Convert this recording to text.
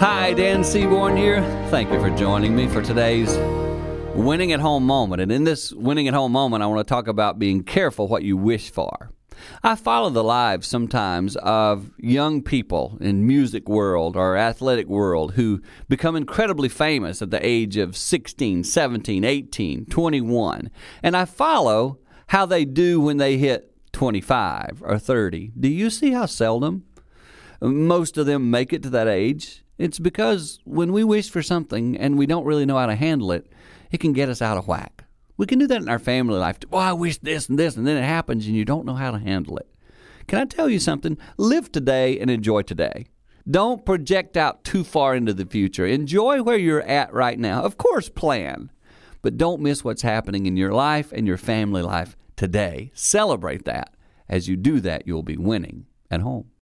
Hi, Dan Seaborn here. Thank you for joining me for today's winning at home moment. And in this winning at home moment, I want to talk about being careful what you wish for. I follow the lives sometimes of young people in music world or athletic world who become incredibly famous at the age of 16, 17, 18, 21. And I follow how they do when they hit 25 or 30. Do you see how seldom most of them make it to that age? It's because when we wish for something and we don't really know how to handle it, it can get us out of whack. We can do that in our family life. Well, I wish this and this, and then it happens and you don't know how to handle it. Can I tell you something? Live today and enjoy today. Don't project out too far into the future. Enjoy where you're at right now. Of course, plan, but don't miss what's happening in your life and your family life today. Celebrate that. As you do that, you'll be winning at home.